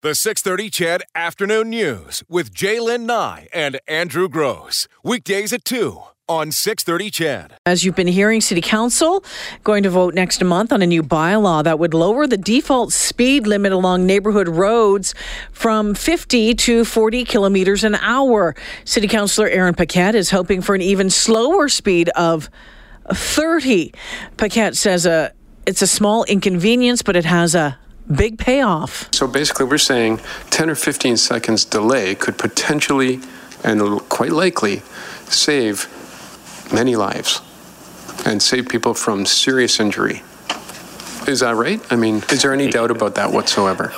The 630 CHED Afternoon News with Jaylen Nye and Andrew Gross. Weekdays at 2 on 630 CHED. As you've been hearing, City Council going to vote next month on a new bylaw that would lower the default speed limit along neighborhood roads from 50 to 40 kilometers an hour. City Councilor Aaron Paquette is hoping for an even slower speed of 30. Paquette says uh, it's a small inconvenience, but it has a big payoff. So basically, we're saying 10 or 15 seconds delay could potentially and quite likely save many lives and save people from serious injury. Is that right? I mean, is there any doubt about that whatsoever?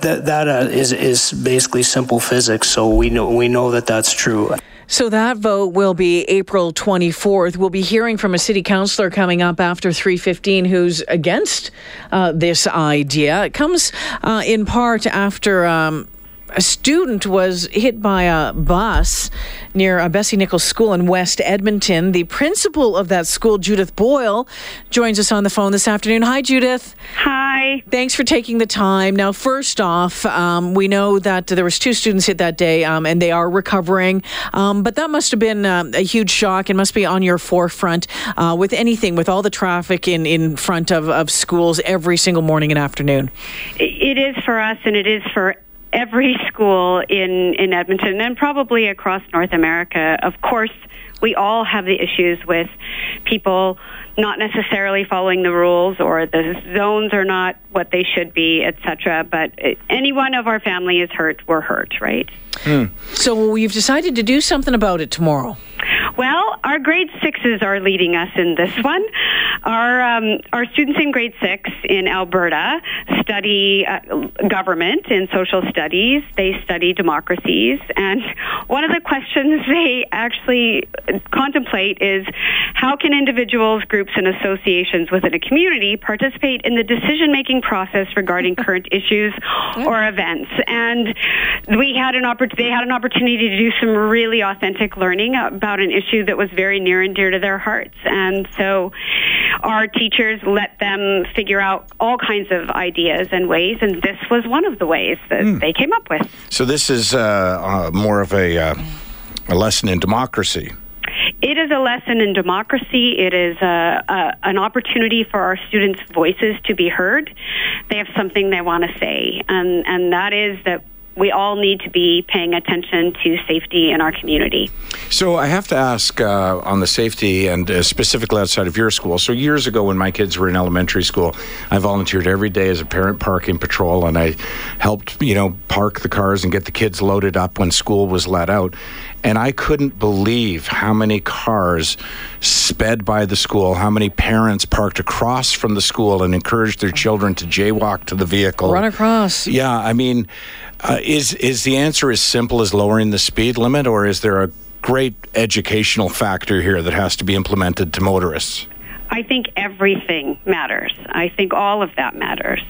That, that uh, is is basically simple physics. So we know we know that that's true. So that vote will be April 24th. We'll be hearing from a city councilor coming up after 3:15 who's against uh, this idea. It comes uh, in part after um, a student was hit by a bus near a Bessie Nichols School in West Edmonton. The principal of that school, Judith Boyle, joins us on the phone this afternoon. Hi, Judith. Hi. Thanks for taking the time. Now, first off, um, we know that there was two students hit that day, um, and they are recovering. Um, but that must have been uh, a huge shock and must be on your forefront uh, with anything, with all the traffic in in front of, of schools every single morning and afternoon. It is for us, and it is for every school in, in Edmonton and probably across North America. Of course, we all have the issues with people not necessarily following the rules or the zones are not what they should be, etc. But any one of our family is hurt, we're hurt, right? Hmm. So you've decided to do something about it tomorrow. Well, our grade sixes are leading us in this one. Our um, our students in grade six in Alberta study uh, government and social studies. They study democracies, and one of the questions they actually contemplate is how can individuals, groups, and associations within a community participate in the decision making process regarding current issues or events. And we had an oppor- they had an opportunity to do some really authentic learning about an issue that was very near and dear to their hearts. And so our teachers let them figure out all kinds of ideas and ways, and this was one of the ways that mm. they came up with. So this is uh, uh, more of a, uh, a lesson in democracy. It is a lesson in democracy. It is a, a, an opportunity for our students' voices to be heard. They have something they want to say, and, and that is that we all need to be paying attention to safety in our community. So I have to ask uh, on the safety and uh, specifically outside of your school. So years ago, when my kids were in elementary school, I volunteered every day as a parent parking patrol, and I helped you know park the cars and get the kids loaded up when school was let out. And I couldn't believe how many cars sped by the school, how many parents parked across from the school and encouraged their children to jaywalk to the vehicle. Run across. Yeah, I mean, uh, is is the answer as simple as lowering the speed limit, or is there a great educational factor here that has to be implemented to motorists? I think everything matters. I think all of that matters.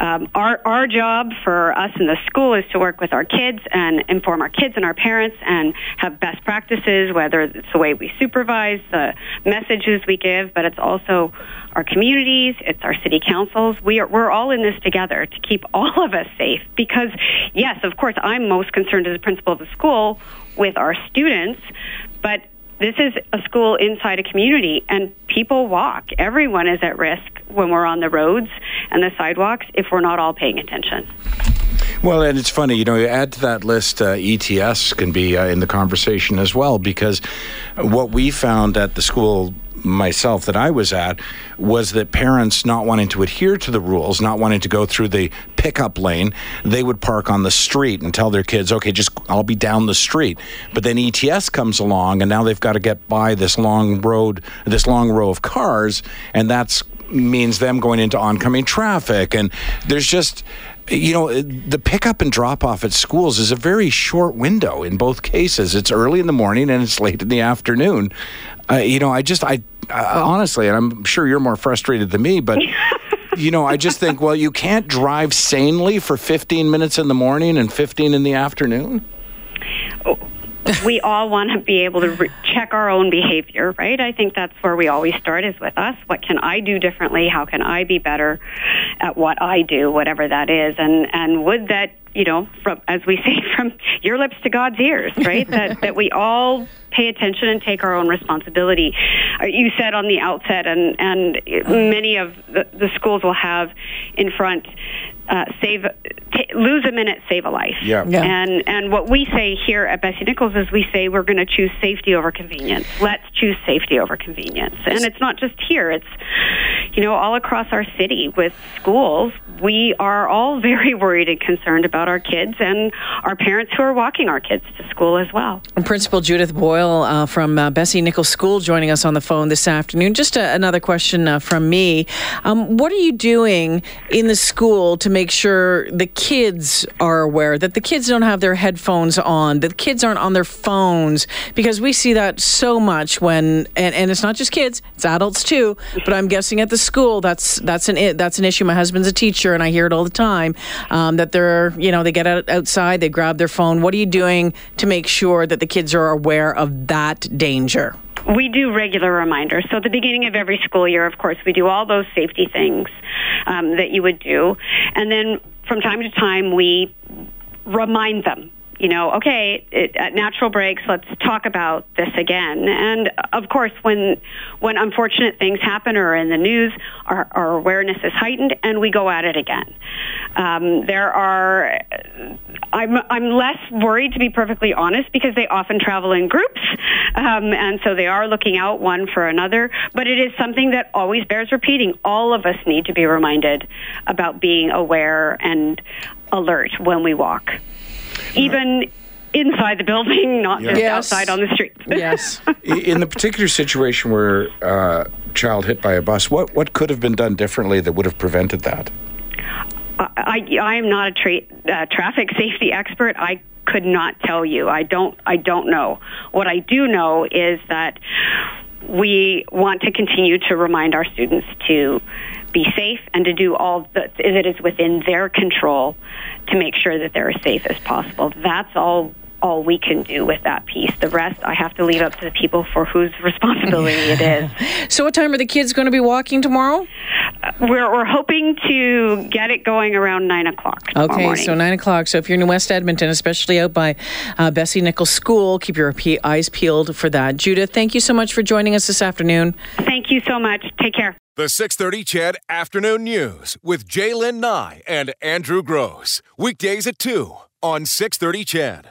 Um, our our job for us in the school is to work with our kids and inform our kids and our parents and have best practices, whether it's the way we supervise, the messages we give, but it's also our communities, it's our city councils. We are we're all in this together to keep all of us safe. Because yes, of course, I'm most concerned as a principal of the school with our students, but this is a school inside a community and people walk. Everyone is at risk when we're on the roads and the sidewalks if we're not all paying attention. Well, and it's funny, you know, you add to that list, uh, ETS can be uh, in the conversation as well, because what we found at the school myself that I was at was that parents not wanting to adhere to the rules, not wanting to go through the pickup lane, they would park on the street and tell their kids, okay, just I'll be down the street. But then ETS comes along and now they've got to get by this long road, this long row of cars, and that's means them going into oncoming traffic and there's just you know, the pickup and drop off at schools is a very short window in both cases. It's early in the morning and it's late in the afternoon. Uh, you know, I just, I, uh, honestly, and I'm sure you're more frustrated than me, but. you know, I just think, well, you can't drive sanely for 15 minutes in the morning and 15 in the afternoon. we all want to be able to re- check our own behavior, right? I think that's where we always start is with us. What can I do differently? How can I be better at what I do, whatever that is? And and would that you know, from as we say, from your lips to God's ears, right? that that we all pay attention and take our own responsibility. Uh, you said on the outset, and and many of the, the schools will have in front uh, save t- lose a minute, save a life. Yeah. Yeah. And and what we say here at Bessie Nichols is we say we're going to choose safety over convenience. Let's choose safety over convenience. And it's not just here. It's you know all across our city with schools. We are all very worried and concerned about our kids and our parents who are walking our kids to school as well. Principal Judith Boyle uh, from uh, Bessie Nichols School joining us on the phone this afternoon. Just a, another question uh, from me. Um, what are you doing in the school to make sure the kids are aware that the kids don't have their headphones on, that the kids aren't on their phones? Because we see that so much when, and, and it's not just kids, it's adults too. But I'm guessing at the school that's that's an that's an issue. My husband's a teacher, and I hear it all the time um, that they're you know they get out, outside, they grab their phone. What are you doing to make sure that the kids are aware of that danger? We do regular reminders. So at the beginning of every school year, of course, we do all those safety things um, that you would do. And then from time to time, we remind them you know, okay, it, at natural breaks, let's talk about this again. And of course, when when unfortunate things happen or in the news, our, our awareness is heightened, and we go at it again. Um, there are, I'm I'm less worried to be perfectly honest because they often travel in groups, um, and so they are looking out one for another. But it is something that always bears repeating. All of us need to be reminded about being aware and alert when we walk even inside the building, not just Yes. outside on the street. Yes. in the particular situation where uh, child hit by a bus, what what could have been done differently that would have prevented that? I, I am not a tra- uh, traffic safety expert. I could not tell you. I don't. I don't know. What I do know is that we want to continue to remind our students to be safe and to do all that is within their control to make sure that they're as safe as possible. That's all all we can do with that piece. The rest I have to leave up to the people for whose responsibility it is. So, what time are the kids going to be walking tomorrow? We're, we're hoping to get it going around 9 o'clock tomorrow Okay, morning. so nine o'clock. So if you're in West Edmonton, especially out by uh, Bessie Nichols School, keep your pe- eyes peeled for that. Judith, thank you so much for joining us this afternoon. Thank you so much. Take care. The 630 CHED Afternoon News with Jaylen Nye and Andrew Gross. Weekdays at 2 on 630 CHED.